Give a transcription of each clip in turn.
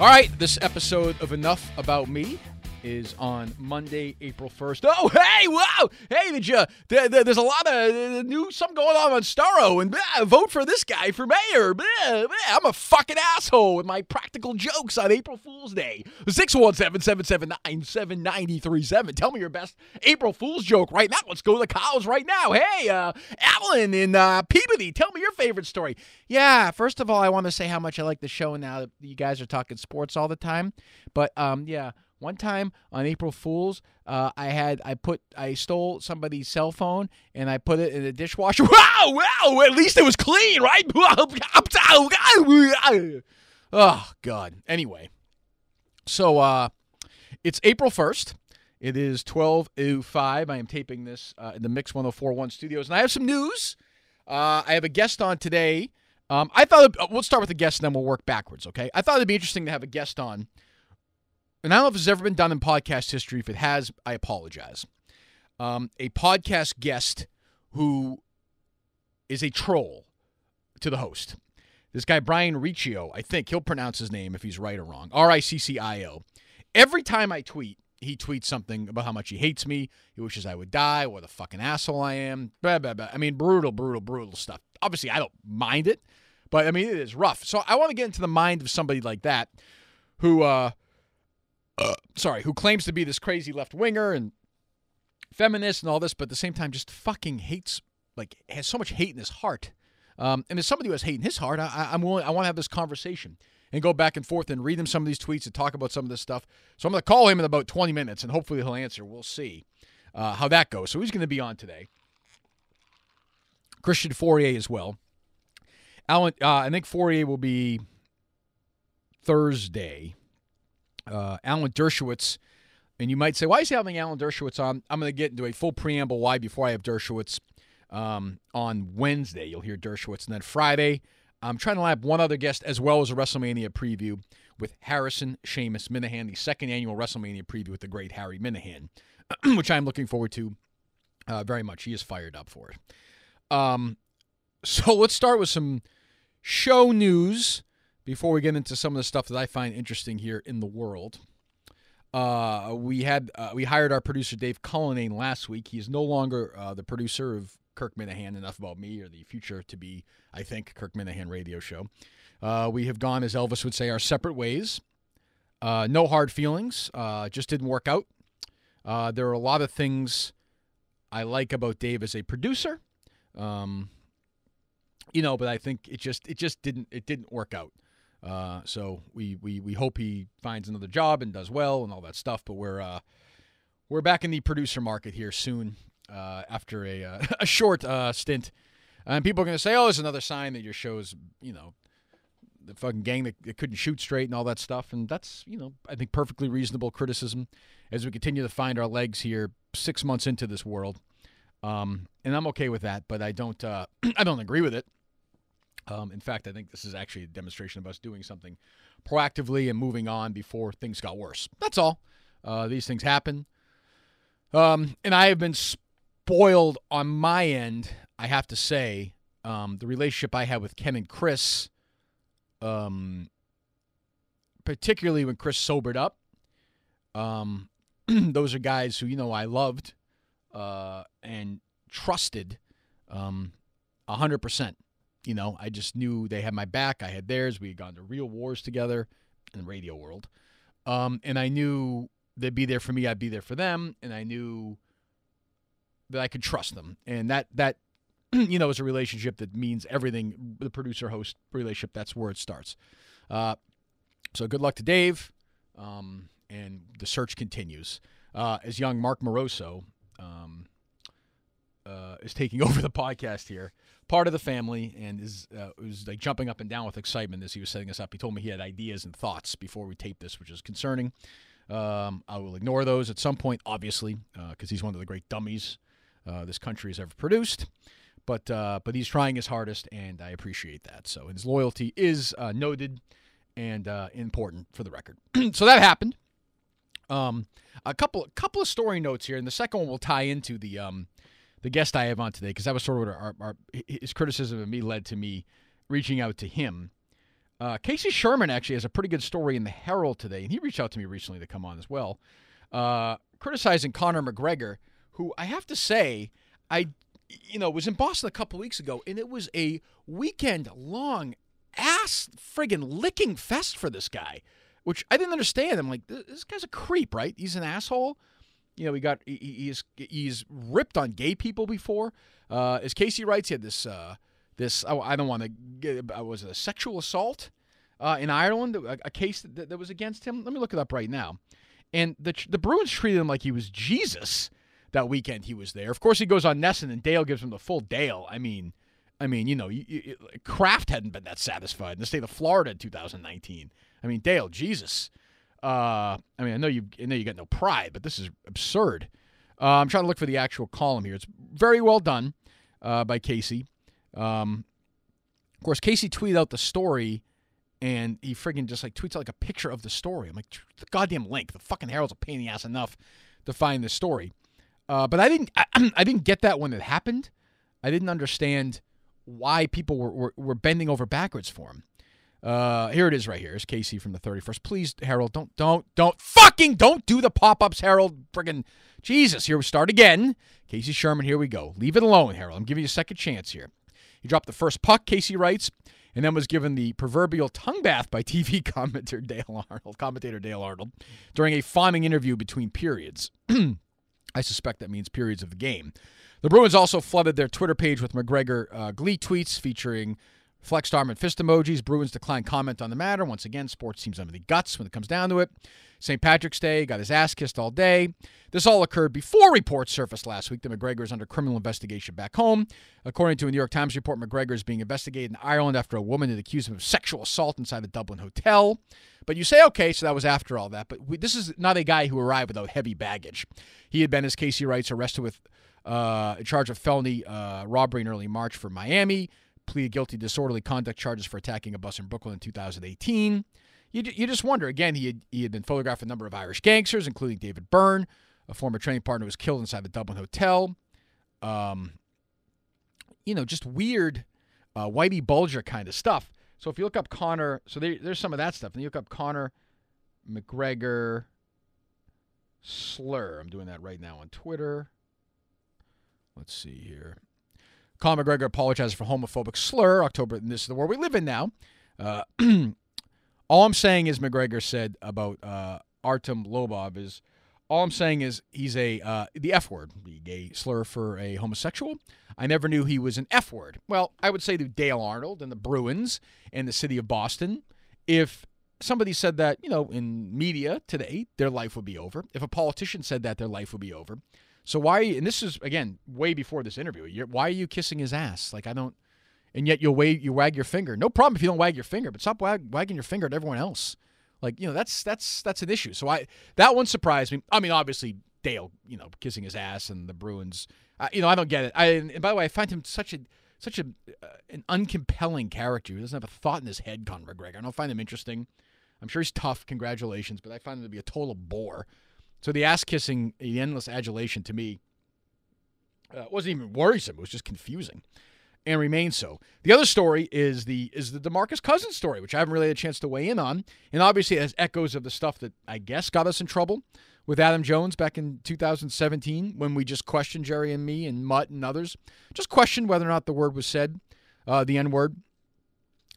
All right, this episode of Enough About Me is on Monday, April 1st. Oh, hey, wow. Hey, did you, there, there- there's a lot of uh, new, something going on on Starro, and uh, vote for this guy for mayor. Blah, blah. I'm a fucking asshole with my practical jokes on April Fool's Day. 617-779-7937. Tell me your best April Fool's joke right now. Let's go to the cows right now. Hey, uh, Alan in uh, Peabody, tell me your favorite story. Yeah, first of all, I want to say how much I like the show now that you guys are talking sports all the time. But um, yeah, one time on April Fools, uh, I had I put I stole somebody's cell phone and I put it in the dishwasher. Wow, wow! At least it was clean, right? oh God. Anyway, so uh, it's April first. It is twelve oh five. I am taping this uh, in the Mix 1041 studios, and I have some news. Uh, I have a guest on today. Um, I thought uh, we'll start with the guest, and then we'll work backwards. Okay. I thought it'd be interesting to have a guest on and I don't know if this has ever been done in podcast history. If it has, I apologize. Um, a podcast guest who is a troll to the host. This guy, Brian Riccio, I think he'll pronounce his name if he's right or wrong. R I C C I O. Every time I tweet, he tweets something about how much he hates me. He wishes I would die, what a fucking asshole I am. Blah, blah, blah. I mean, brutal, brutal, brutal stuff. Obviously, I don't mind it, but I mean, it is rough. So I want to get into the mind of somebody like that who, uh, sorry, who claims to be this crazy left winger and feminist and all this, but at the same time just fucking hates, like has so much hate in his heart. Um, and as somebody who has hate in his heart, I, I'm willing, I want to have this conversation and go back and forth and read him some of these tweets and talk about some of this stuff. So I'm going to call him in about 20 minutes and hopefully he'll answer. We'll see uh, how that goes. So he's going to be on today. Christian Fauria as well. Alan, uh, I think Fauria will be Thursday uh, Alan Dershowitz. And you might say, why is he having Alan Dershowitz on? I'm going to get into a full preamble why before I have Dershowitz um, on Wednesday. You'll hear Dershowitz. And then Friday, I'm trying to line up one other guest as well as a WrestleMania preview with Harrison Seamus Minihane, the second annual WrestleMania preview with the great Harry Minihane, which I'm looking forward to uh, very much. He is fired up for it. Um, so let's start with some show news before we get into some of the stuff that I find interesting here in the world. Uh, we had uh, we hired our producer Dave Cullinane last week. He is no longer uh, the producer of Kirk Minihane. Enough about me, or the future to be, I think, Kirk Minihane radio show. Uh, we have gone, as Elvis would say, our separate ways. Uh, no hard feelings. Uh, just didn't work out. There are a lot of things I like about Dave as a producer. Um, you know, but I think it just it just didn't it didn't work out. Uh, so we, we we hope he finds another job and does well and all that stuff. But we're uh, we're back in the producer market here soon uh, after a uh, a short uh, stint. And people are going to say, "Oh, it's another sign that your show's you know the fucking gang that, that couldn't shoot straight and all that stuff." And that's you know I think perfectly reasonable criticism as we continue to find our legs here six months into this world. Um, and I'm okay with that, but I don't uh, I don't agree with it. Um, in fact, I think this is actually a demonstration of us doing something proactively and moving on before things got worse. That's all. Uh, these things happen. Um, and I have been spoiled on my end, I have to say. Um, the relationship I had with Ken and Chris, um, particularly when Chris sobered up, um, those are guys who, you know, I loved uh, and trusted um, 100%. You know, I just knew they had my back. I had theirs. We had gone to real wars together in the radio world. Um, and I knew they'd be there for me. I'd be there for them. And I knew that I could trust them. And that, that, you know, is a relationship that means everything. The producer host relationship, that's where it starts. Uh, so good luck to Dave. Um, and the search continues. Uh, as young Mark Moroso, um, uh, is taking over the podcast here, part of the family, and is uh, was like jumping up and down with excitement as he was setting us up. He told me he had ideas and thoughts before we taped this, which is concerning. Um, I will ignore those at some point, obviously, because he's one of the great dummies uh, this country has ever produced. But uh, but he's trying his hardest, and I appreciate that. So his loyalty is uh, noted and uh, important for the record. so that happened. Um, a couple a couple of story notes here, and the second one will tie into the um, the guest I have on today because that was sort of what our, our, his criticism of me led to me reaching out to him. Uh, Casey Sherman actually has a pretty good story in the Herald today, and he reached out to me recently to come on as well, uh, criticizing Conor McGregor, who I have to say, I you know was in Boston a couple weeks ago, and it was a weekend long ass friggin' licking fest for this guy, which I didn't understand. I'm like, this guy's a creep, right? He's an asshole. You know, he got he, he's he's ripped on gay people before. Uh, as Casey writes, he had this uh, this oh, I don't want to get uh, was it a sexual assault uh, in Ireland, a, a case that, that was against him. Let me look it up right now. And the the Bruins treated him like he was Jesus that weekend he was there. Of course, he goes on NESN and Dale gives him the full Dale. I mean, I mean, you know, you, you, Kraft hadn't been that satisfied in the state of Florida in 2019. I mean, Dale, Jesus. Uh, I mean, I know you, I know you got no pride, but this is absurd. Uh, I'm trying to look for the actual column here. It's very well done uh, by Casey. Um, of course, Casey tweeted out the story, and he friggin' just like tweets out like a picture of the story. I'm like, the goddamn link. The fucking Herald's a pain in the ass enough to find this story. Uh, but I didn't, I, I didn't get that when it happened. I didn't understand why people were, were, were bending over backwards for him. Uh, here it is right here. It's Casey from the 31st. Please, Herald, don't, don't, don't, fucking don't do the pop ups, Herald. Friggin' Jesus. Here we start again. Casey Sherman, here we go. Leave it alone, Herald. I'm giving you a second chance here. He dropped the first puck, Casey writes, and then was given the proverbial tongue bath by TV commentator Dale Arnold, commentator Dale Arnold, during a fawning interview between periods. I suspect that means periods of the game. The Bruins also flooded their Twitter page with McGregor uh, glee tweets featuring flex arm and fist emojis. Bruins declined comment on the matter. Once again, sports teams under the guts when it comes down to it. St. Patrick's Day got his ass kissed all day. This all occurred before reports surfaced last week that McGregor is under criminal investigation back home. According to a New York Times report, McGregor is being investigated in Ireland after a woman had accused him of sexual assault inside a Dublin hotel. But you say, okay, so that was after all that. But we, this is not a guy who arrived without heavy baggage. He had been, as Casey writes, arrested with uh, charge of felony uh, robbery in early March for Miami, pleaded guilty to disorderly conduct charges for attacking a bus in Brooklyn in 2018. You, you just wonder. Again, he had, he had been photographed a number of Irish gangsters, including David Byrne, a former training partner who was killed inside the Dublin hotel. Um, you know, just weird uh, Whitey Bulger kind of stuff. So if you look up Conor, so there, there's some of that stuff. And you look up Conor McGregor slur. I'm doing that right now on Twitter. Let's see here. Conor McGregor apologizes for homophobic slur. October, and this is the world we live in now. Uh, all I'm saying is McGregor said about uh, Artem Lobov is all I'm saying is he's a uh, the F word, the gay slur for a homosexual. I never knew he was an F word. Well, I would say to Dale Arnold and the Bruins and the city of Boston, if somebody said that, you know, in media today, their life would be over. If a politician said that, their life would be over. So why? And this is again way before this interview. why are you kissing his ass? Like I don't. And yet you'll wag, you wag your finger. No problem if you don't wag your finger, but stop wag, wagging your finger at everyone else. Like you know that's that's that's an issue. So I that one surprised me. I mean, obviously Dale, you know, kissing his ass and the Bruins. Uh, you know, I don't get it. I and by the way, I find him such a such a uh, an uncompelling character. He doesn't have a thought in his head, Conor McGregor. I don't find him interesting. I'm sure he's tough. Congratulations, but I find him to be a total bore. So the ass kissing, the endless adulation to me uh, wasn't even worrisome. It was just confusing, and remains so. The other story is the is the Demarcus Cousins story, which I haven't really had a chance to weigh in on, and obviously it has echoes of the stuff that I guess got us in trouble with Adam Jones back in 2017 when we just questioned Jerry and me and Mutt and others, just questioned whether or not the word was said, uh, the N word.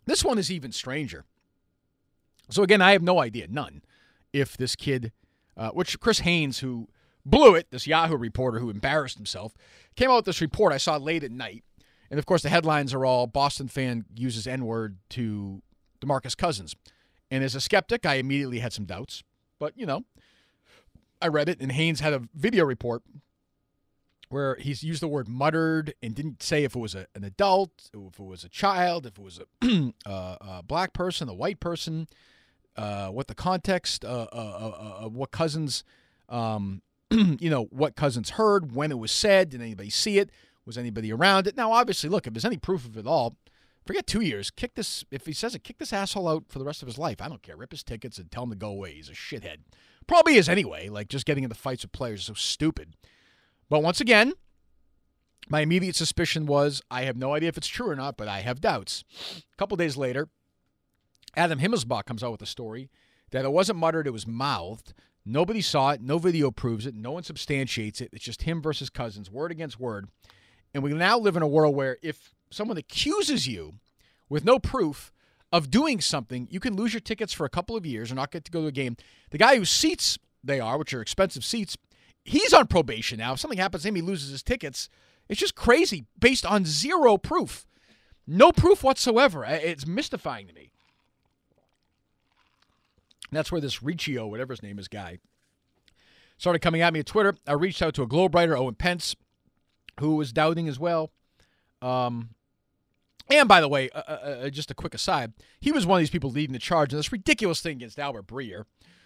This one is even stranger. So again, I have no idea, none, if this kid uh, which Chris Haynes, who blew it, this Yahoo reporter who embarrassed himself, came out with this report I saw late at night. And of course, the headlines are all Boston fan uses N word to Demarcus Cousins. And as a skeptic, I immediately had some doubts. But, you know, I read it, and Haynes had a video report where he's used the word muttered and didn't say if it was a, an adult, if it was a child, if it was a, uh, a black person, a white person, uh, what the context, uh, uh, what cousins, um, you know, what cousins heard, when it was said, did anybody see it, was anybody around it? Now, obviously, look, if there's any proof of it all, forget two years. Kick this. If he says it, kick this asshole out for the rest of his life. I don't care. Rip his tickets and tell him to go away. He's a shithead. Probably is anyway. Like just getting into fights with players is so stupid. But once again, my immediate suspicion was I have no idea if it's true or not, but I have doubts. A couple days later, Adam Himmelsbach comes out with a story that it wasn't muttered, it was mouthed. Nobody saw it. No video proves it. No one substantiates it. It's just him versus Cousins, word against word. And we now live in a world where if someone accuses you with no proof of doing something, you can lose your tickets for a couple of years or not get to go to a game. The guy whose seats they are, which are expensive seats, he's on probation now. If something happens to him, he loses his tickets. It's just crazy based on zero proof. No proof whatsoever. It's mystifying to me. That's where this Riccio, whatever his name is, guy, started coming at me at Twitter. I reached out to a globe writer, Owen Pence, who was doubting as well. Um, and by the way, uh, uh, uh, just a quick aside, he was one of these people leading the charge in this ridiculous thing against Albert Breer,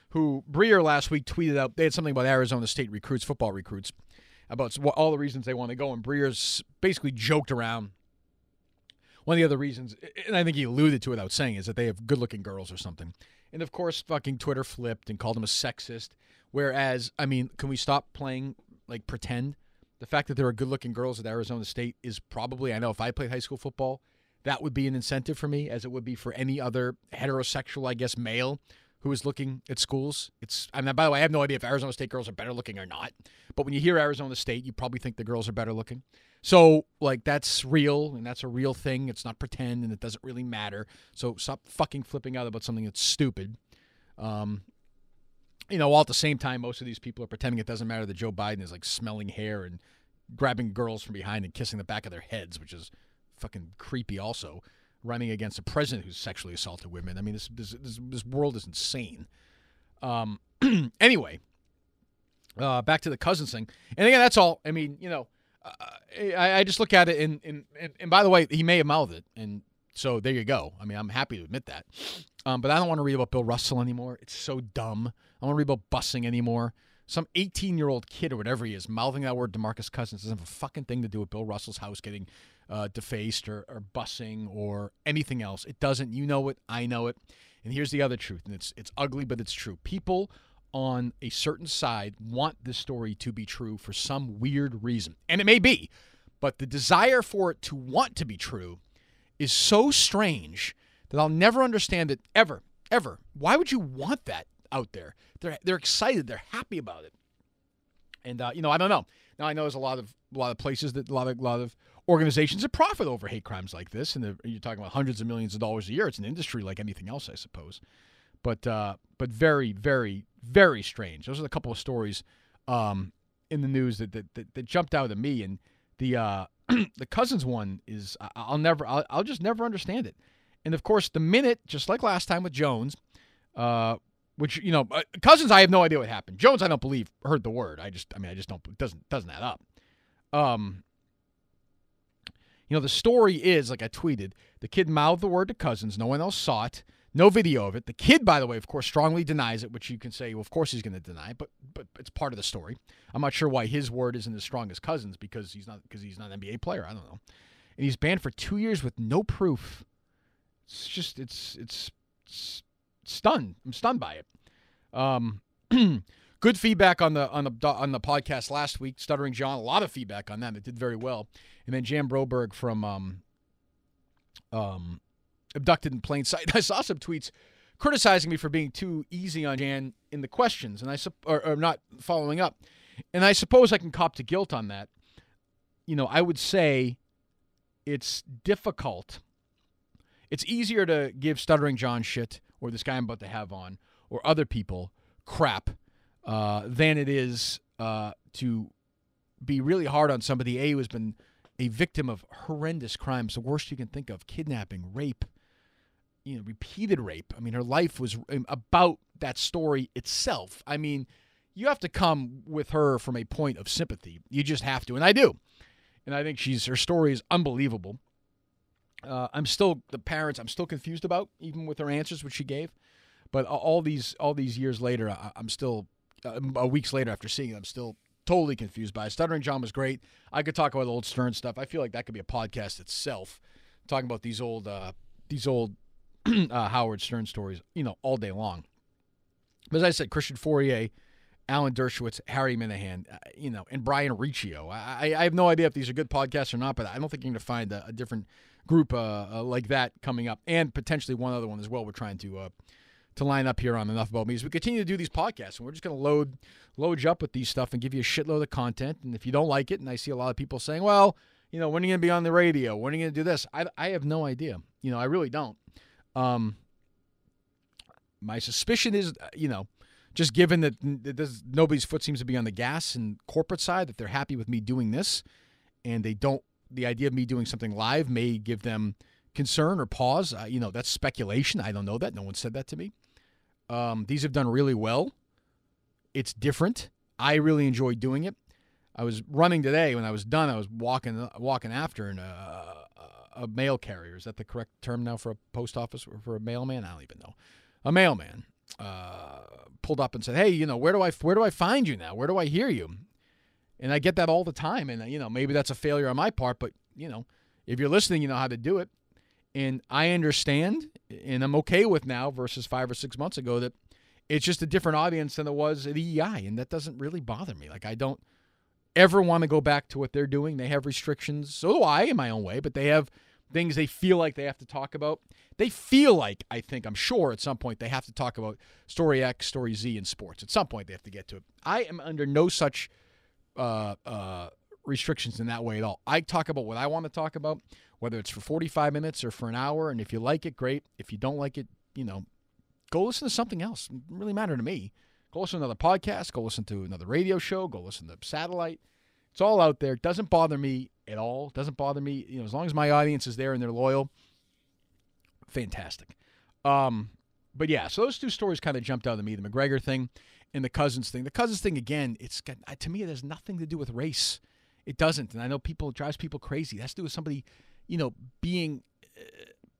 who Breer last week tweeted out they had something about Arizona State recruits, football recruits, about all the reasons they want to go, and Breer's basically joked around. One of the other reasons, and I think he alluded to it without saying, is that they have good-looking girls or something. And of course, fucking Twitter flipped and called him a sexist. Whereas, I mean, can we stop playing like pretend? The fact that there are good looking girls at Arizona State is probably, I know if I played high school football, that would be an incentive for me, as it would be for any other heterosexual, I guess, male who is looking at schools. It's, I mean, by the way, I have no idea if Arizona State girls are better looking or not. But when you hear Arizona State, you probably think the girls are better looking. So, like, that's real and that's a real thing. It's not pretend and it doesn't really matter. So, stop fucking flipping out about something that's stupid. Um, you know, all at the same time, most of these people are pretending it doesn't matter that Joe Biden is like smelling hair and grabbing girls from behind and kissing the back of their heads, which is fucking creepy. Also, running against a president who's sexually assaulted women. I mean, this this this, this world is insane. Um, anyway, uh, back to the cousins thing, and again, that's all. I mean, you know, uh, I, I just look at it, and, and and by the way, he may have mouthed it, and so there you go. I mean, I'm happy to admit that. Um, but I don't want to read about Bill Russell anymore. It's so dumb. I don't want to read about busing anymore. Some 18 year old kid or whatever he is mouthing that word Demarcus Cousins doesn't have a fucking thing to do with Bill Russell's house getting uh, defaced or, or busing or anything else. It doesn't. You know it. I know it. And here's the other truth, and it's it's ugly, but it's true. People on a certain side want this story to be true for some weird reason, and it may be, but the desire for it to want to be true is so strange that I'll never understand it ever, ever. Why would you want that out there? They're they're excited, they're happy about it, and uh, you know I don't know. Now I know there's a lot of a lot of places that a lot of a lot of organizations that profit over hate crimes like this, and you're talking about hundreds of millions of dollars a year. It's an industry like anything else, I suppose, but uh, but very very very strange. Those are a couple of stories um, in the news that, that that, that jumped out at me, and the uh, the cousins one is I'll never I'll, I'll just never understand it. And of course, the minute, just like last time with Jones, uh, which you know, uh, Cousins, I have no idea what happened. Jones, I don't believe heard the word. I just, I mean, I just don't. It doesn't doesn't add up. Um, you know, the story is like I tweeted. The kid mouthed the word to Cousins. No one else saw it. No video of it. The kid, by the way, of course, strongly denies it, which you can say, well, of course he's going to deny, it, but but it's part of the story. I'm not sure why his word isn't as strong as Cousins because he's not because he's not an NBA player. I don't know. And he's banned for two years with no proof. It's just it's it's, it's stunned. I'm stunned by it. Um, good feedback on the on the on the podcast last week. Stuttering John, a lot of feedback on that. It did very well. And then Jan Broberg from um, um, abducted in plain sight. I saw some tweets criticizing me for being too easy on Jan in the questions, and I or, or not following up. And I suppose I can cop to guilt on that. You know, I would say it's difficult it's easier to give Stuttering John shit or this guy I'm about to have on or other people crap uh, than it is uh, to be really hard on somebody A who has been a victim of horrendous crimes, the worst you can think of, kidnapping, rape, you know, repeated rape. I mean, her life was um, about that story itself. I mean, you have to come with her from a point of sympathy. You just have to, and I do. And I think she's her story is unbelievable. Uh, I'm still the parents. I'm still confused about even with her answers, which she gave. But all these all these years later, I, am still uh, weeks later after seeing it, I'm still totally confused by it. Stuttering John was great. I could talk about the old Stern stuff. I feel like that could be a podcast itself, talking about these old uh, these old uh, Howard Stern stories, you know, all day long. But as I said, Christian Fauria, Alan Dershowitz, Harry Minihane, uh, you know, and Brian Riccio. I, I, have no idea if these are good podcasts or not, but I don't think you're going to find a, a different group uh, uh, like that coming up, and potentially one other one as well. We're trying to uh, to line up here on enough about me as we continue to do these podcasts, and we're just going to load load you up with these stuff and give you a shitload of content. And if you don't like it, and I see a lot of people saying, "Well, you know, when are you going to be on the radio? When are you going to do this?" I I have no idea. You know, I really don't. Um, my suspicion is, you know, just given that nobody's foot seems to be on the gas and corporate side, that they're happy with me doing this, and they don't the idea of me doing something live may give them concern or pause. Uh, you know, that's speculation. I don't know that. No one said that to me. Um, these have done really well. It's different. I really enjoy doing it. I was running today. When I was done, I was walking walking after an, uh, a mail carrier. Is that the correct term now for a post office or for a mailman? I don't even know. A mailman uh, pulled up and said, "Hey, you know, where do I where do I find you now? Where do I hear you?" And I get that all the time. And, you know, maybe that's a failure on my part, but, you know, if you're listening, you know how to do it. And I understand, and I'm okay with now versus five or six months ago that it's just a different audience than it was at EEI. And that doesn't really bother me. Like, I don't ever want to go back to what they're doing. They have restrictions. So do I in my own way, but they have things they feel like they have to talk about. They feel like, I think, I'm sure at some point they have to talk about story X, story Z in sports. At some point they have to get to it. I am under no such uh, uh, restrictions in that way at all. I talk about what I want to talk about, whether it's for 45 minutes or for an hour. And if you like it, great. If you don't like it, you know, go listen to something else. It really matter to me. Go listen to another podcast. Go listen to another radio show. Go listen to satellite. It's all out there. It doesn't bother me at all. It doesn't bother me. You know, as long as my audience is there and they're loyal, fantastic. Um, but yeah, so those two stories kind of jumped out at me. The McGregor thing and the Cousins thing. The Cousins thing again, it's got, to me it has nothing to do with race. It doesn't, and I know people drives people crazy. That's to do with somebody, you know, being uh,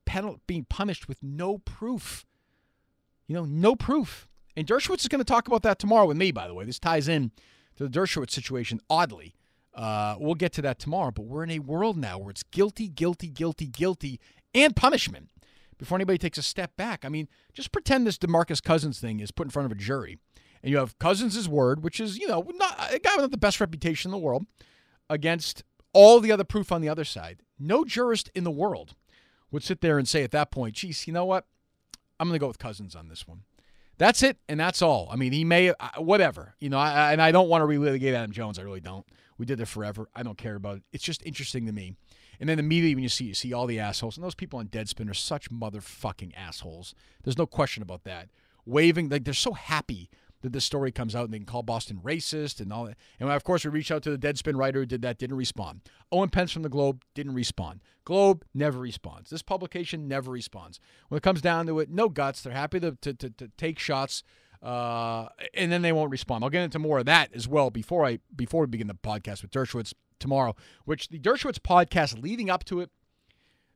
penal, being punished with no proof. You know, no proof. And Dershowitz is going to talk about that tomorrow with me. By the way, this ties in to the Dershowitz situation. Oddly, uh, we'll get to that tomorrow. But we're in a world now where it's guilty, guilty, guilty, guilty, and punishment before anybody takes a step back. I mean, just pretend this Demarcus Cousins thing is put in front of a jury and you have Cousins' word, which is, you know, not a guy with the best reputation in the world, against all the other proof on the other side. No jurist in the world would sit there and say at that point, geez, you know what? I'm going to go with Cousins on this one. That's it, and that's all. I mean, he may, uh, whatever. You know, I, and I don't want to relitigate Adam Jones. I really don't. We did it forever. I don't care about it. It's just interesting to me. And then immediately when you see you see all the assholes, and those people on Deadspin are such motherfucking assholes. There's no question about that. Waving like they're so happy that this story comes out and they can call Boston racist and all that. And of course, we reached out to the Deadspin writer who did that, didn't respond. Owen Pence from the Globe didn't respond. Globe never responds. This publication never responds. When it comes down to it, no guts. They're happy to, to, to, to take shots. Uh, and then they won't respond. I'll get into more of that as well before I before we begin the podcast with Dershowitz tomorrow, which the Dershowitz podcast leading up to it,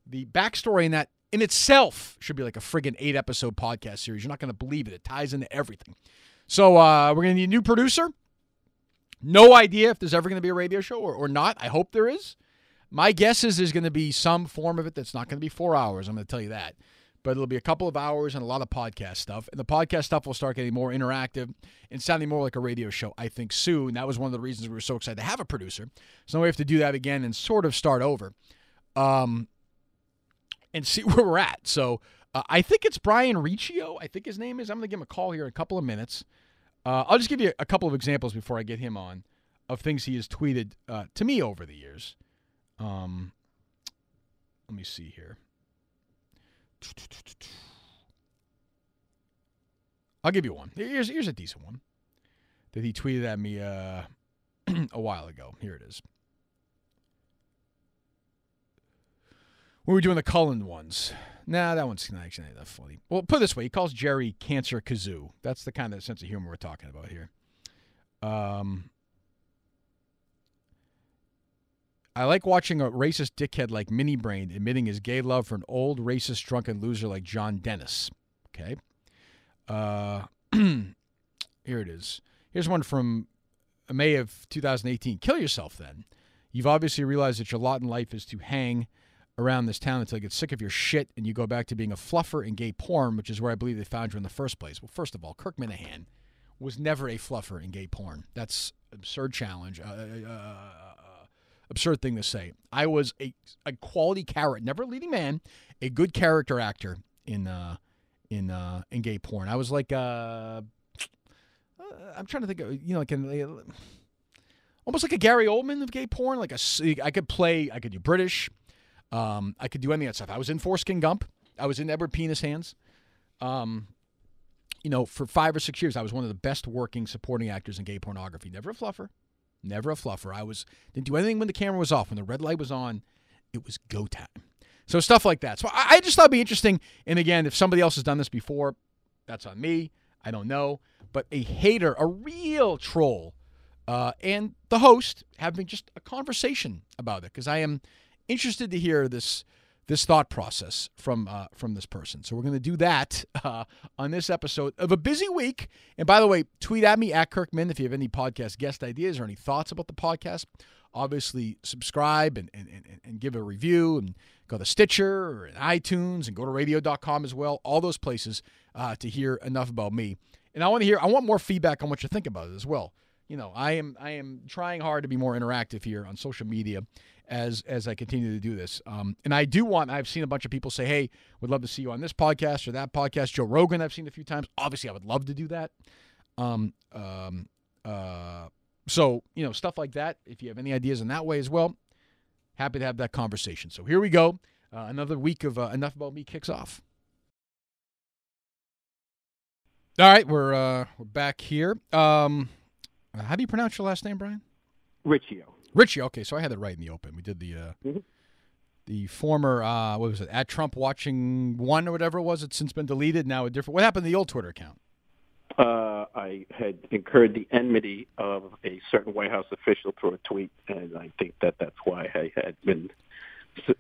the backstory in that in itself should be like a friggin' eight episode podcast series. You're not going to believe it. It ties into everything. So uh, we're going to need a new producer. No idea if there's ever going to be a radio show or, or not. I hope there is. My guess is there's going to be some form of it that's not going to be four hours. I'm going to tell you that. But it'll be a couple of hours and a lot of podcast stuff. And the podcast stuff will start getting more interactive and sounding more like a radio show, I think, soon. That was one of the reasons we were so excited to have a producer. So we have to do that again and sort of start over um, and see where we're at. So uh, I think it's Brian Riccio. I think his name is. I'm going to give him a call here in a couple of minutes. Uh, I'll just give you a couple of examples before I get him on of things he has tweeted uh, to me over the years. Um, let me see here. I'll give you one. Here's here's a decent one that he tweeted at me uh, a while ago. Here it is. We were doing the Cullen ones. Nah, that one's not actually that funny. Well, put it this way: he calls Jerry Cancer Kazoo. That's the kind of sense of humor we're talking about here. Um, I like watching a racist dickhead like Mini Brain admitting his gay love for an old racist drunken loser like John Dennis. Okay. Uh, here it is. Here's one from May of 2018. Kill yourself then. You've obviously realized that your lot in life is to hang around this town until you get sick of your shit and you go back to being a fluffer in gay porn, which is where I believe they found you in the first place. Well, first of all, Kirk Minihane was never a fluffer in gay porn. That's absurd challenge. Uh, uh, uh, absurd thing to say. I was a, a quality character, never a leading man, a good character actor in uh, in uh, in gay porn. I was like uh, I'm trying to think of you know like an, almost like a Gary Oldman of gay porn. Like a I could play, I could do British, um, I could do any of that stuff. I was in Foreskin Gump. I was in Edward Penis Hands. Um, you know, for five or six years, I was one of the best working supporting actors in gay pornography. Never a fluffer, never a fluffer. I was didn't do anything when the camera was off. When the red light was on, it was go time. So stuff like that. So I, I just thought it'd be interesting. And again, if somebody else has done this before, that's on me. I don't know. But a hater, a real troll, uh, and the host having just a conversation about it because I am interested to hear this this thought process from uh, from this person. So we're going to do that uh, on this episode of a busy week. And by the way, tweet at me at Kirkman if you have any podcast guest ideas or any thoughts about the podcast. Obviously, subscribe and, and, and, and give a review and go to Stitcher or iTunes and go to radio.com as well. All those places uh, to hear enough about me. And I want to hear, I want more feedback on what you think about it as well. You know, I am I am trying hard to be more interactive here on social media as as I continue to do this. Um, and I do want. I've seen a bunch of people say, "Hey, would love to see you on this podcast or that podcast." Joe Rogan, I've seen a few times. Obviously, I would love to do that. Um, um, uh, so you know, stuff like that. If you have any ideas in that way as well, happy to have that conversation. So here we go. Uh, another week of uh, enough about me kicks off. All right, we're uh, we're back here. Um, how do you pronounce your last name, Brian? Riccio. Richie. Okay, so I had it right in the open. We did the uh, mm-hmm. the former uh, what was it at Trump watching one or whatever it was. It's since been deleted. Now a different. What happened to the old Twitter account? Uh, I had incurred the enmity of a certain White House official through a tweet, and I think that that's why I had been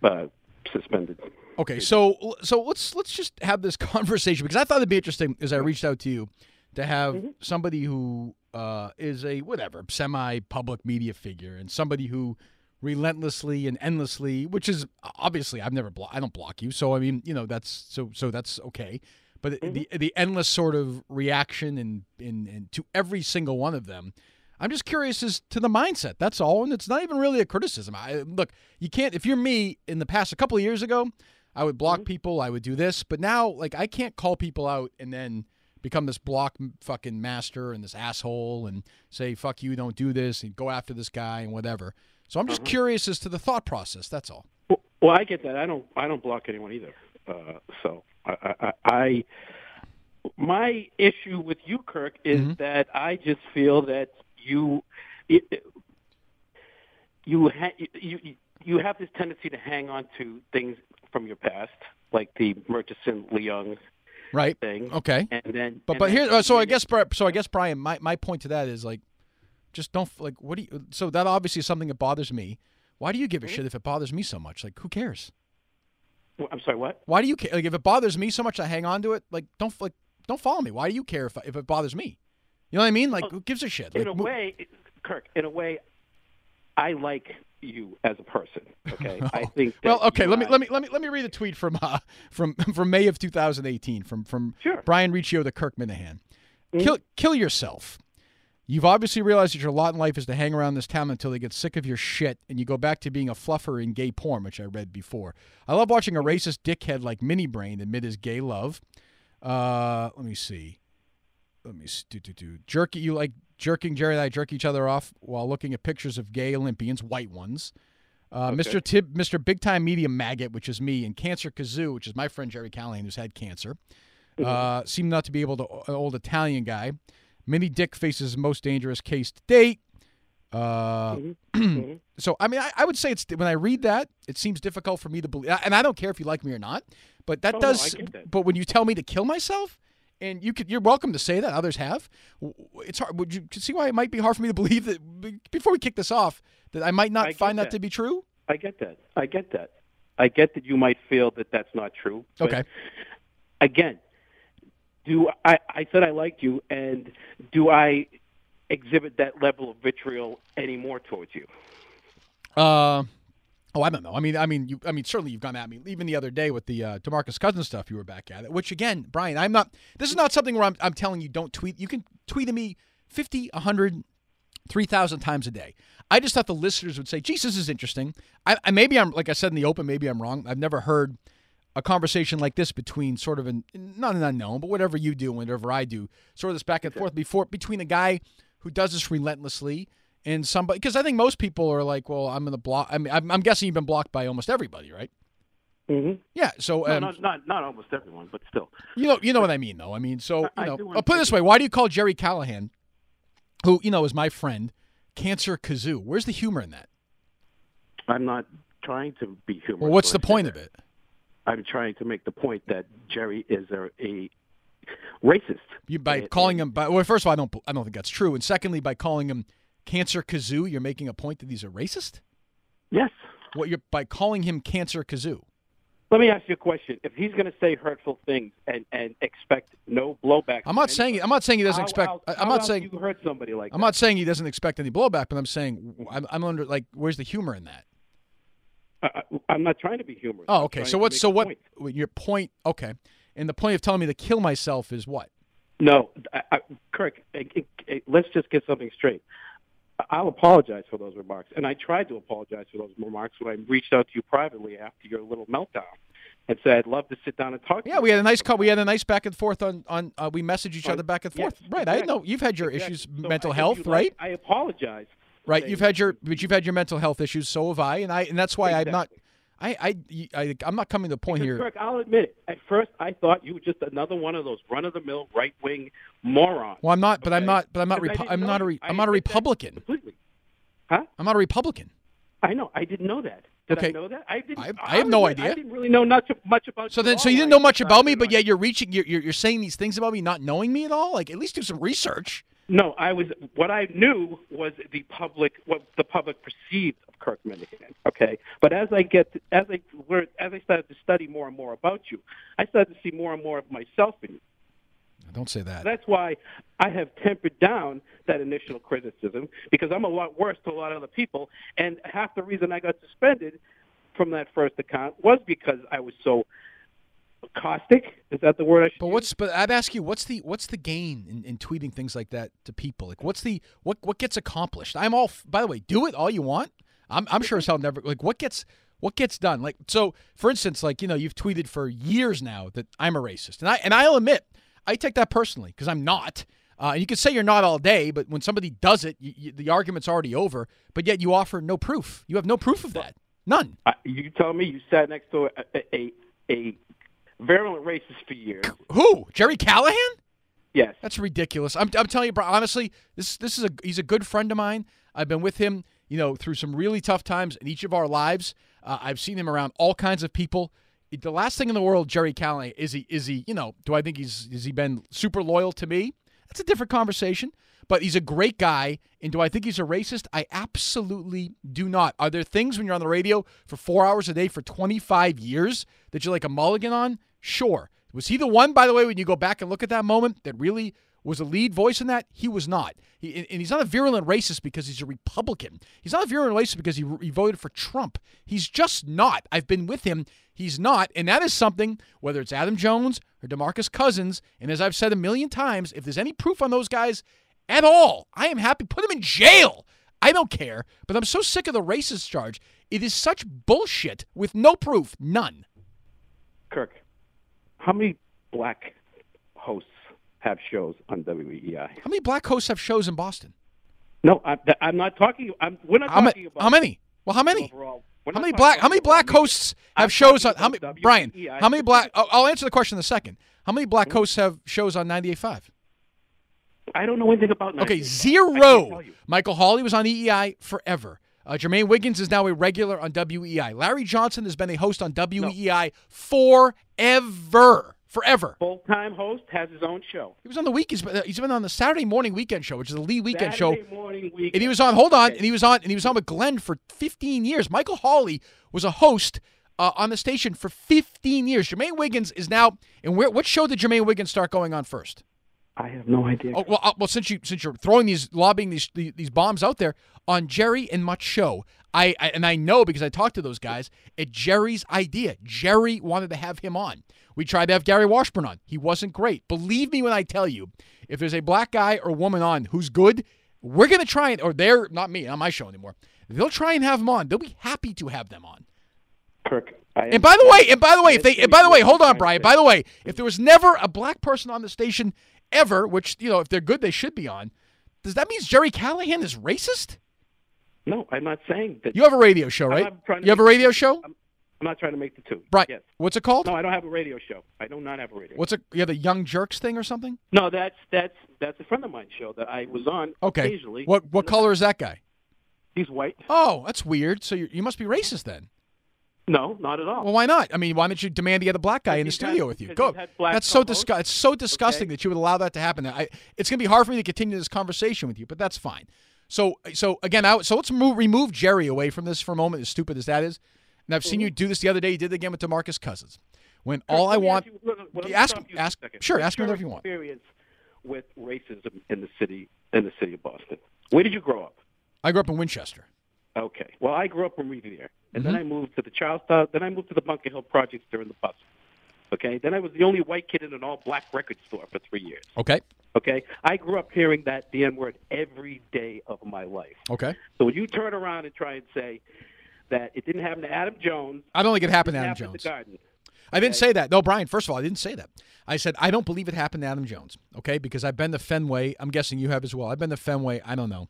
uh, suspended. Okay, so so let's let's just have this conversation because I thought it'd be interesting as I reached out to you to have mm-hmm. somebody who uh, is a whatever semi-public media figure and somebody who relentlessly and endlessly, which is obviously I've never blo- I don't block you, so I mean you know that's so so that's okay. But mm-hmm. the the endless sort of reaction and in to every single one of them, I'm just curious as to the mindset. That's all, and it's not even really a criticism. I look, you can't if you're me in the past a couple of years ago, I would block mm-hmm. people, I would do this, but now like I can't call people out and then become this block fucking master and this asshole and say fuck you don't do this and go after this guy and whatever so i'm just uh-huh. curious as to the thought process that's all well, well, i get that i don't i don't block anyone either uh, so I, I, I my issue with you kirk is mm-hmm. that i just feel that you it, you, ha- you you have this tendency to hang on to things from your past like the murchison leung right thing. Okay. And then, but and but then, here, uh, so I guess so I guess Brian, my my point to that is like, just don't like what do you? So that obviously is something that bothers me. Why do you give a mm-hmm. shit if it bothers me so much? Like, who cares? I'm sorry, what? Why do you care? Like, if it bothers me so much, I hang on to it. Like, don't like don't follow me. Why do you care if if it bothers me? You know what I mean? Like, who gives a shit? Like, in a way, Kirk. In a way, I like you as a person. Okay. I think. well, okay. Let me let me let me let me read a tweet from uh, from from May of 2018 from from sure. Brian Riccio to Kirk Minihane. Mm-hmm. Kill kill yourself. You've obviously realized that your lot in life is to hang around this town until they get sick of your shit and you go back to being a fluffer in gay porn, which I read before. I love watching a mm-hmm. racist dickhead like Mini Brain admit his gay love. Uh, let me see. Let me do do do. Jerky, you like jerking Jerry and I jerk each other off while looking at pictures of gay Olympians, white ones. Uh, okay. Mr. Tib, Mr. Big Time Media Maggot, which is me, and Cancer Kazoo, which is my friend Jerry Callahan, who's had cancer, mm-hmm. uh, seem not to be able to. An old Italian guy. Mini Dick faces most dangerous case to date. Uh, mm-hmm. mm-hmm. so I mean, I, I, would say it's when I read that, it seems difficult for me to believe, and I don't care if you like me or not, but that oh, does. No, that. But when you tell me to kill myself, and you could you're welcome to say that. Others have. It's hard. Would you see why it might be hard for me to believe that before we kick this off that I might not I find that. that. to be true? I get that. I get that. I get that you might feel that that's not true. Okay. Again, do I? I said I liked you, and do I exhibit that level of vitriol anymore towards you? Uh, oh, I don't know. I mean, I mean, you. I mean, certainly you've gone at me. Even the other day with the uh, Demarcus Cousins stuff, you were back at it. Which again, Brian, I'm not. This is not something where I'm. I'm telling you, don't tweet. You can tweet at me 50, 100, 3,000 times a day. I just thought the listeners would say, "Geez, this is interesting." I, I maybe I'm like I said in the open. Maybe I'm wrong. I've never heard a conversation like this between sort of an not an unknown, but whatever you do, whatever I do, sort of this back and forth before between a guy who does this relentlessly and somebody because I think most people are like, well, I'm in the block. I mean, I'm, I'm guessing you've been blocked by almost everybody, right? Mm-hmm. Yeah. So No, um, not, not not almost everyone, but still. you know, you know what I mean, though. I mean, so I- I you know, do I'll put it this way: Why do you call Jerry Callahan, who you know is my friend, Cancer Kazoo? Where's the humor in that? I'm not trying to be humorous. Well, what's the when I say point that. of it? I'm trying to make the point that Jerry is a, a racist. You by And- calling and- him. By, well, first of all, I don't. I don't think that's true. And secondly, by calling him Cancer Kazoo, you're making a point that he's a racist. Yes. What you're by calling him Cancer Kazoo? Let me ask you a question. If he's going to say hurtful things and, and expect no blowback, I'm not saying. I'm not saying he doesn't how expect. I- how I'm not saying. you hurt somebody like I'm that. not saying he doesn't expect any blowback, but I'm saying I'm, I'm under like, where's the humor in that? I, I- I'm not trying to be humorous. Oh, okay. So to what's so what? point. Your point. Okay. And the point of telling me to kill myself is what? No, I, I, Kirk. It, let's just get something straight. I'll apologize for those remarks, and I tried to apologize for those remarks when I reached out to you privately after your little meltdown and said I'd love to sit down and talk. to Yeah, you we had a nice call. We had a nice back and forth on on. Uh, we messaged each other back and yes, forth. right. I know you've had your Exactly. issues, So mental I- health, you right? like, I apologize. Right. You've had your, but you've had your mental health issues. So have I, and I, and that's why I'm not. I, I, I, I'm not coming to the point Because, here. Kirk, I'll admit it. At first, I thought you were just another one of those run-of-the-mill right-wing morons. Well, I'm not, but I'm not, but I'm not. Repu- I'm not a. you. Re- I I'm not a Republican. Completely. Huh? I'm not a Republican. I know. I didn't know that. Did Okay. I know that? I didn't. I- I have no idea. I didn't really know much, much about. So you then, so you didn't know much about me, but yet you're reaching, you're, you're, you're saying these things about me, not knowing me at all. Like, at least do some research. No, I was. What I knew was the public, what the public perceived of Kirk Minihane. Okay, but as I get, as I learned, as I started to study more and more about you, I started to see more and more of myself in you. Don't say that. That's why I have tempered down that initial criticism because I'm a lot worse to a lot of other people, and half the reason I got suspended from that first account was because I was so caustic. Is that the word I should But use? what's but I'd ask you what's the what's the gain in, in tweeting things like that to people? Like what's the what what gets accomplished? I'm all by the way, do it all you want. I'm I'm sure as hell never like what gets what gets done. Like so for instance, like you know, you've tweeted for years now that I'm a racist. And I and I'll admit, I take that personally because I'm not. Uh, and you can say you're not all day, but when somebody does it, you, you, the argument's already over. But yet you offer no proof. You have no proof of that. None. You tell me you sat next to a, a, a virulent racist for years. Who? Jerry Callahan? Yes. That's ridiculous. I'm, I'm telling you, bro, honestly, this this is a he's a good friend of mine. I've been with him, you know, through some really tough times in each of our lives. Uh, I've seen him around all kinds of people. The last thing in the world, Jerry Callahan, is he is he, you know, do I think he's has he been super loyal to me? That's a different conversation. But he's a great guy. And do I think he's a racist? I absolutely do not. Are there things when you're on the radio for four hours a day for 25 years that you're like a mulligan on? Sure. Was he the one, by the way, when you go back and look at that moment, that really was a lead voice in that? He was not. He, and he's not a virulent racist because he's a Republican. He's not a virulent racist because he, he voted for Trump. He's just not. I've been with him. He's not. And that is something, whether it's Adam Jones or Demarcus Cousins, and as I've said a million times, if there's any proof on those guys at all, I am happy. Put them in jail. I don't care. But I'm so sick of the racist charge. It is such bullshit with no proof. None. Kirk, how many black hosts have shows on WEEI? How many black hosts have shows in Boston? No, I'm, I'm not talking. I'm, we're not How, ma- talking about how many? Well, how many? overall. How many black? How many black hosts I'm have shows on? How many? Brian? How many black? I'll, answer the question in a second. How many black Hmm? hosts have shows on 98.5? I don't know anything about. Okay, 98. I can't zero. Michael Holley was on EEI forever. Uh, Jermaine Wiggins is now a regular on WEEI. Larry Johnson has been a host on WEEI forever. forever. Full time host has his own show. He was on the week. He's been, he's been on the Saturday morning weekend show, which is the Lee weekend Saturday show. morning weekend. And he was on. Hold on. Okay. And he was on. And he was on with Glenn for 15 years. Michael Holley was a host uh, on the station for 15 years. Jermaine Wiggins is now. And where? What show did Jermaine Wiggins start going on first? I have no idea. Oh, well, uh, well, since you since you're throwing these lobbing these these, bombs out there on Jerry and Mutt show, I, I and I know because I talked to those guys. At Jerry's idea, Jerry wanted to have him on. We tried to have Gary Washburn on. He wasn't great. Believe me when I tell you, if there's a black guy or woman on who's good, we're gonna try and or they're not me on my show anymore. They'll try and have them on. They'll be happy to have them on. Kirk. I And by the way, and by the way, if they, and by the way, hold on, Brian. By the way, if there was never a black person on the station ever, which you know, if they're good, they should be on. Does that mean Jerry Callahan is racist? No, I'm not saying that. You have a radio show, right? not trying to You have a radio show, I'm, I'm not trying to make the two. Right. Yes. What's it called? No, I don't have a radio show. I do not have a radio. What's it? You have the Young Jerks thing or something? No, that's that's that's a friend of mine's show that I was on Okay. occasionally. What what color is that guy? He's white. Oh, that's weird. So you you must be racist then. No, not at all. Well, why not? I mean, why don't you demand to get a black guy in the studio had- with you? Go. he's had black That's so disgu- It's so disgusting Okay. that you would allow that to happen. I, it's going to be hard for me to continue this conversation with you, but that's fine. So, so again, I, so let's move, remove Jerry away from this for a moment. As stupid as that is, and I've seen mm-hmm. you do this the other day. You did it again with DeMarcus Cousins. When all I want, ask you- look, look, ask ask a sure, What's ask me whatever you want. Experience with racism in the city in the city of Boston. Where did you grow up? I grew up in Winchester. Okay. Well, I grew up in Revere, and Mm-hmm. then I moved to the Child Charlestown. Then I moved to the Bunker Hill Projects during the bus. Okay. Then I was the only white kid in an all-black record store for three years. Okay, Okay. I grew up hearing that the N-word every day of my life. okay. So when you turn around and try and say that it didn't happen to Adam Jones, I don't think it happened to Adam happened Jones. to Garden. I didn't say that. No, Brian, first of all, I didn't say that. I said, I don't believe it happened to Adam Jones, okay? Because I've been to Fenway. I'm guessing you have as well. I've been to Fenway, I don't know,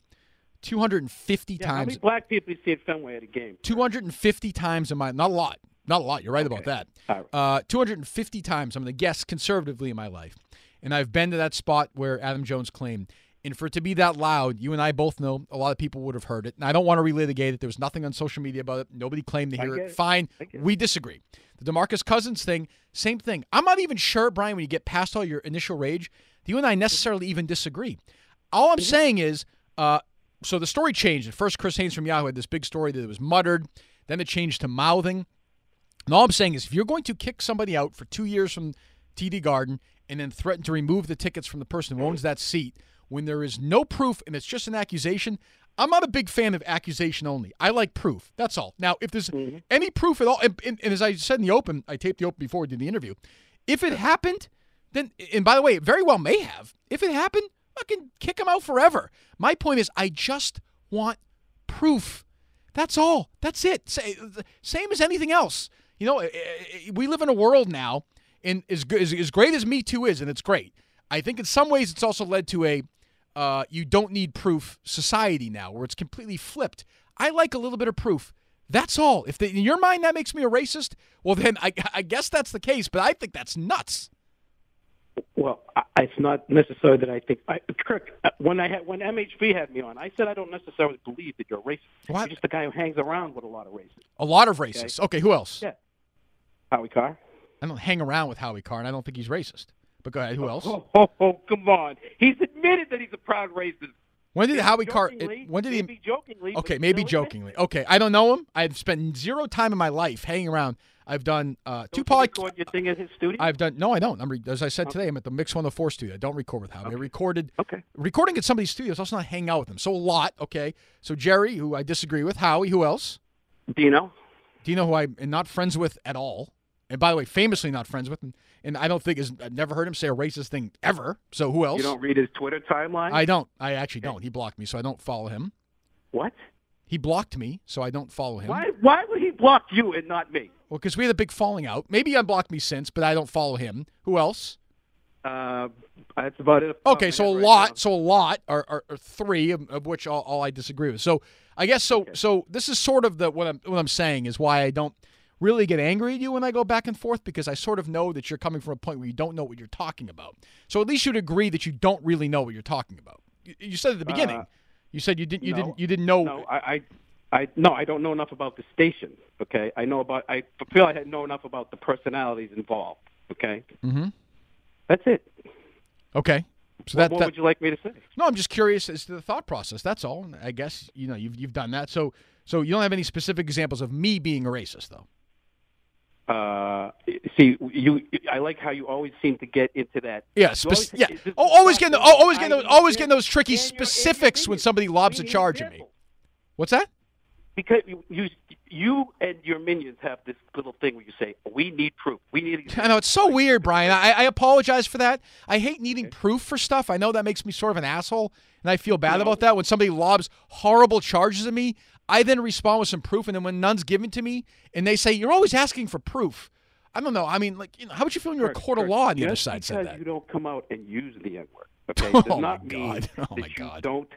250 Yeah, how times. many black people you see at Fenway at a game? 250 times in my, not a lot, not a lot. You're right about that. Right. Uh, 250 times, I'm going to guess conservatively in my life. And I've been to that spot where Adam Jones claimed. And for it to be that loud, you and I both know a lot of people would have heard it. And I don't want to relitigate it. There was nothing on social media about it. Nobody claimed to hear it. it. Fine. I get it. We disagree. The DeMarcus Cousins thing, same thing. I'm not even sure, Brian, when you get past all your initial rage, you and I necessarily even disagree. All I'm saying is, uh, so the story changed. At first, Chris Haynes from Yahoo had this big story that it was muttered. Then it changed to mouthing. And all I'm saying is, if you're going to kick somebody out for two years from TD Garden and then threaten to remove the tickets from the person who owns that seat when there is no proof and it's just an accusation, I'm not a big fan of accusation only. I like proof. That's all. Now, if there's mm-hmm. any proof at all, and, and, and as I said in the open, I taped the open before we did the interview. If it happened, then, and by the way, it very well may have. If it happened, fucking kick him out forever. My point is, I just want proof. That's all. That's it. Same as anything else. You know, eh, eh, we live in a world now, and as, as great as Me Too is, and it's great, I think in some ways it's also led to a uh, you don't need proof society now, where it's completely flipped. I like a little bit of proof. That's all. If the, in your mind that makes me a racist, well then I, I guess that's the case. But I think that's nuts. Well, I, it's not necessarily that I think. I, Kirk, uh, when I had when MHB had me on, I said I don't necessarily believe that you're a racist. What? You're just a guy who hangs around with a lot of racists. A lot of racists. Okay, who else? Yeah. Howie Carr. I don't hang around with Howie Carr, and I don't think he's racist. But go ahead. Who else? Oh, oh, oh, come on. He's admitted that he's a proud racist. When did Maybe Howie Carr? When did he? Maybe jokingly. Okay, maybe jokingly. Okay, I don't know him. I've spent zero time in my life hanging around. I've done uh, two podcasts. record your thing at his studio. I've done no, I don't. I'm re- as I said today. I'm at the Mix 104 studio. I don't record with Howie. I recorded okay. recording at somebody's studio is also not hang out with them. So a lot. Okay, so Jerry, who I disagree with. Howie, who else? Dino. Do you know who I am not friends with at all? And by the way, famously not friends with, and, and I don't think is I've never heard him say a racist thing ever. So who else? You don't read his Twitter timeline. I don't. I actually don't. He blocked me, so I don't follow him. what? He blocked me, so I don't follow him. Why? Why would he block you and not me? Well, because we had a big falling out. Maybe he unblocked me since, but I don't follow him. Who else? Uh, that's about it. Okay, so a lot, so a lot are three of, of which all, all I disagree with. So I guess so. So this is sort of the what I'm what I'm saying is why I don't really get angry at you when I go back and forth because I sort of know that you're coming from a point where you don't know what you're talking about. So at least you'd agree that you don't really know what you're talking about. You, you said at the beginning, Uh, you said you didn't you no. didn't you didn't know. No, I, I, I, no, I don't know enough about the station. Okay, I know about. I feel I know enough about the personalities involved. Okay, Mm-hmm. that's it. Okay. So what that, what that would you like me to say? no, I'm just curious as to the thought process. That's all. I guess you know you've you've done that. So so you don't have any specific examples of me being a racist though. Uh, see, you. I like how you always seem to get into that. Yeah, always- yeah. Oh, always getting I- always getting those always getting those tricky And your- and your specifics when somebody lobs a charge at me. What's that? Because you, you, and your minions have this little thing where you say, "We need proof. We need." I know it's so weird, Brian. I, I apologize for that. I hate needing proof for stuff. I know that makes me sort of an asshole, and I feel bad No. about that. When somebody lobs horrible charges at me, I then respond with some proof, and then when none's given to me, and they say you're always asking for proof. I don't know. I mean, like, you know, how would you feel when you're a Kirk, court of law on the other just side said that? you don't come out and use the N word, okay, Oh, does my not mean God. Oh, that my you God. don't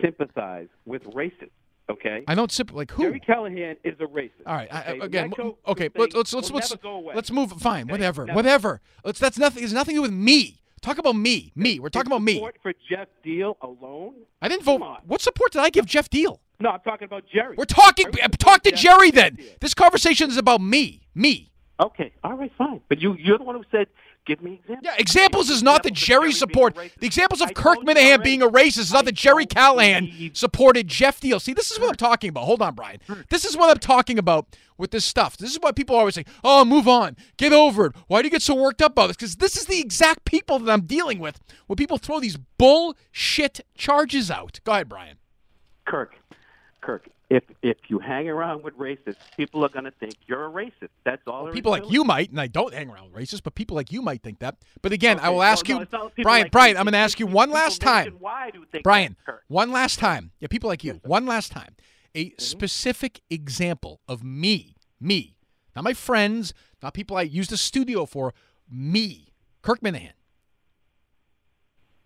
sympathize with racists. Okay. I don't sip like who? Jerry Callahan is a racist. All right. I, okay? again, okay. Let's let's let's let's, never go away. let's move. Fine. Okay? Whatever. Never. Whatever. Let's. That's nothing. It's nothing to do with me. Talk about me. Me. We're talking about me. Support for Geoff Diehl alone. I didn't vote. What support did I give Geoff Diehl? No, I'm talking about Jerry. We're talking. Uh, Talk to Jeff Jerry then. Deal. This conversation is about me. Me. Okay. All right. Fine. But you, you're the one who said, "Give me examples." Yeah. Examples is not the Jerry support. The examples of Kirk Minihane being a racist is not that Jerry Callahan supported Geoff Diehl. See, this is what I'm talking about. Hold on, Brian. This is what I'm talking about with this stuff. This is why people always say, "Oh, move on, get over it." Why do you get so worked up about this? Because this is the exact people that I'm dealing with. When people throw these bullshit charges out. Go ahead, Brian. Kirk, Kirk, if if you hang around with racists, people are going to think you're a racist. That's all. is People like you might, and I don't hang around with racists, but people like you might think that. But again, I will ask no, you, people Brian. like Brian. I'm going to ask you one last time. nationwide who think Brian, one last time. Yeah, people like you. One last time. A mm-hmm. specific example of me, me, not my friends, not people I use the studio for, me, Kirk Minihane.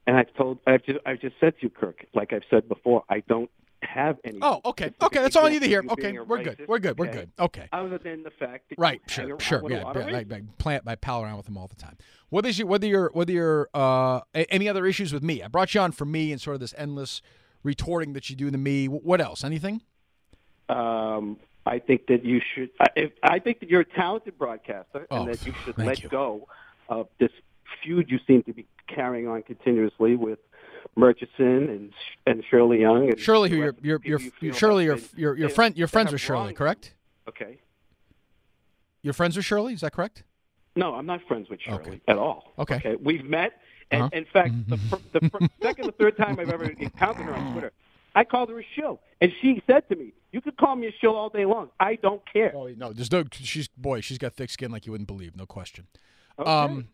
And I've told, I've just, I've just said to you, Kirk, like I've said before, I don't have any. Oh, okay, okay. That's all I need to hear. Okay, you being a we're good. We're good. We're okay? good. Okay. Other than the fact that Right, sure, sure, yeah, yeah I. I plant, I pal around with them all the time. Whether you, whether you're, whether you're, uh, any other issues with me, I brought you on for me and sort of this endless retorting that you do to me. What else? Anything? Um, I think that you should. I, if, I think that you're a talented broadcaster, Oh, and that you should let you. go of this feud you seem to be carrying on continuously with Murchison and and Shirley Young. And Shirley, who your your your you Shirley, your your your friend, your friends with Shirley, wronged you. correct? Okay. Your friends are Shirley, is that correct? No, I'm not friends with Shirley Okay. at all. Okay. Okay. We've met, and Uh-huh. in fact, the, fir- the fir- second or third time I've ever encountered her on Twitter, I called her a shill, and she said to me, "You could call me a shill all day long. I don't care." Oh no, there's no. She's boy, she's got thick skin like you wouldn't believe, no question. Okay. Um,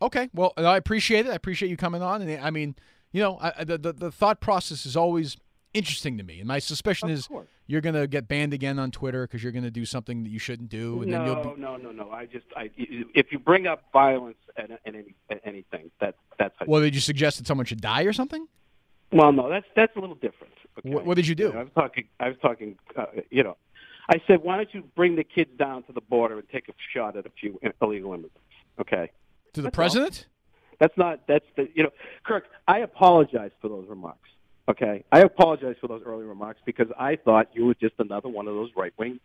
okay, well, I appreciate it. I appreciate you coming on, and I mean, you know, I, the, the the thought process is always interesting to me, and my suspicion Of is course. you're gonna get banned again on Twitter because you're gonna do something that you shouldn't do, and then you'll no, be. no, no, no. I just, I, if you bring up violence and, and any, anything, that that's how Well, did you suggest that someone should die or something? Well, no, that's that's a little different. Okay? What- what did you do? I was talking. I was talking. Uh, you know, I said, why don't you bring the kids down to the border and take a shot at a few illegal immigrants? Okay, To the That's all. That's not. That's the. You know, Kirk. I apologize for those remarks. Okay, I apologize for those early remarks because I thought you were just another one of those right wing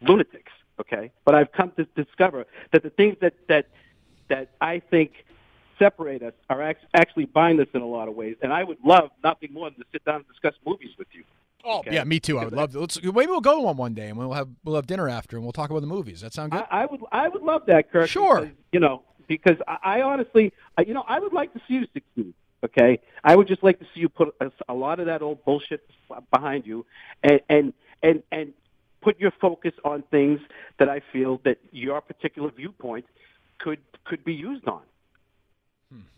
lunatics. Okay, but I've come to discover that the things that that that I think separate us are act- actually bind us in a lot of ways. And I would love nothing more than to sit down and discuss movies with you. Oh, Okay. yeah, me too. I would love to. Let's maybe we'll go to one one day, and we'll have we'll have dinner after, and we'll talk about the movies. That sound good? I, I would I would love that, Kirk. Sure. because, you know, because I, I honestly, I, you know, I would like to see you succeed. Okay, I would just like to see you put a, a lot of that old bullshit behind you, and and and and put your focus on things that I feel that your particular viewpoint could could be used on.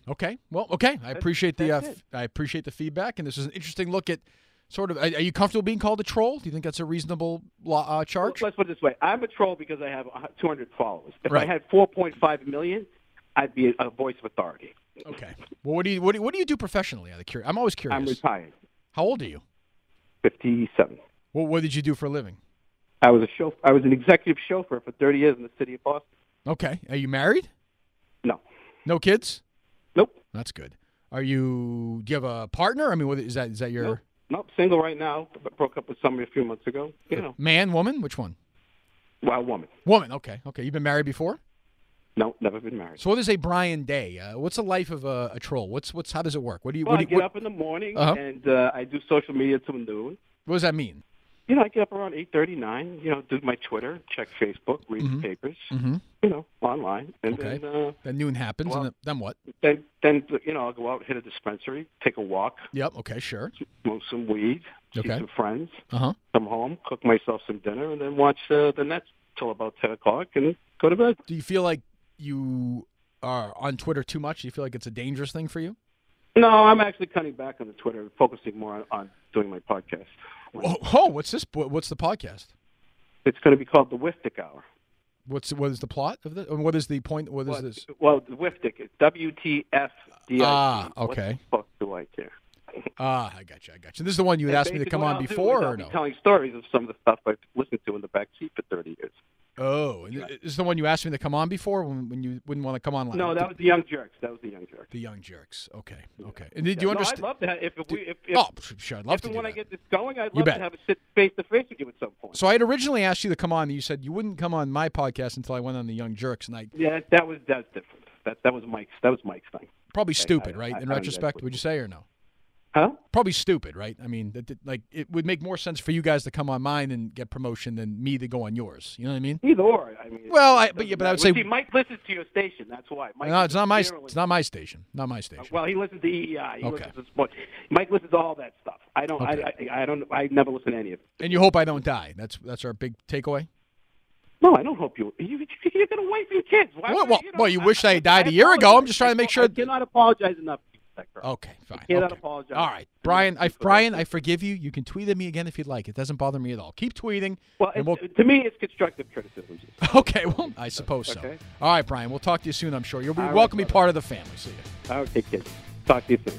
Okay. Well, okay. I appreciate the uh, that's f- I appreciate the feedback, and this is an interesting look at sort of. Are, are you comfortable being called a troll? Do you think that's a reasonable uh, charge? Let's put it this way: I'm a troll because I have 200 followers. If Right. I had 4.5 million, I'd be a voice of authority. Okay. Well, what do you what do you, what do you do professionally? Out of curi- I'm always curious. I'm retired, How old are you? 57. What what did you do for a living? I was a chauffeur. I was an executive chauffeur for 30 years in the city of Boston. Okay. Are you married? No, No kids? nope, That's good. Are you? Do you have a partner? I mean, what is that? Is that your nope, nope. Single right now. But broke up with somebody a few months ago. You know, man, woman? Which one? well, woman. Woman. Okay. Okay. You've been married before? No, never been married. So what is a Brian Day? Uh, what's the life of a, a troll? What's what's how does it work? What do you Well, what, I do get you, what, up in the morning Uh-huh. and uh, I do social media till noon. what does that mean? You know, I get up around eight thirty nine. You know, do my Twitter, check Facebook, read the papers. Mm-hmm. You know, online, and Okay. then uh, Then noon happens, Well- and then, what? then then you know I'll go out, hit a dispensary, take a walk, Yep. Okay. Sure. smoke some weed, see Okay. some friends, Uh huh. come home, cook myself some dinner, and then watch uh, the Nets till about ten o'clock, and go to bed. Do you feel like you are on Twitter too much? Do you feel like it's a dangerous thing for you? No, I'm actually cutting back on the Twitter, focusing more on, on doing my podcast. Oh, oh, what's this? What's the podcast? It's going to be called the Wiftic Hour. What's what is the plot of this? What is the point? What is Well, this? well the Wiftic is W T F D I. Ah, okay. What the fuck do I care? Ah, I got you. I got you. This is the one you had And asked me to come on before, or no? Telling stories of some of the stuff I've listened to in the back seat for 30 years. Oh, and is the one you asked me to come on before when, when you wouldn't want to come on. live? No, that was the Young Jerks. That was the Young Jerks. the young jerks. Okay, okay. And did Yeah, you no, understand? I'd love to have if, if we if, if, oh, sure. I'd love if to when I get this going, I'd love to have a sit face to face with you at some point. So I had originally asked you to come on, and you said you wouldn't come on my podcast until I went on the Young Jerks, and I yeah, that was that's different. That that was Mike's. That was Mike's thing. probably stupid, I- right? I- In I- retrospect, would you say or no? Huh? Probably stupid, right? I mean, that, like it would make more sense for you guys to come on mine and get promotion than me to go on yours. You know what I mean? Either or. I mean. Well, I- but yeah, but I would say- see, Mike listens to your station. That's why. Mike No, it's not my. It's not my station. Not my station. Well, he listens to EEI. He Okay. listens to sports. Mike listens to all that stuff. I don't. Okay. I, I I don't. I never listen to any of it. And you hope I don't die. That's that's our big takeaway. No, I don't hope you. you you're going to wife and kids. Why Well, you know, well, you I- wished I had died I a year ago. I'm just trying to make sure- I cannot apologize enough. To that girl. Okay, fine. cannot okay. apologize. All right, Brian. I Brian, I forgive you. You can tweet at me again if you'd like. It doesn't bother me at all. Keep tweeting. Well, we'll- to me, it's constructive criticism. Okay, well, I suppose so. Okay. All right, Brian. We'll talk to you soon. I'm sure you'll be right, welcome to be part of the family. See you. Okay, kids. Talk to you soon.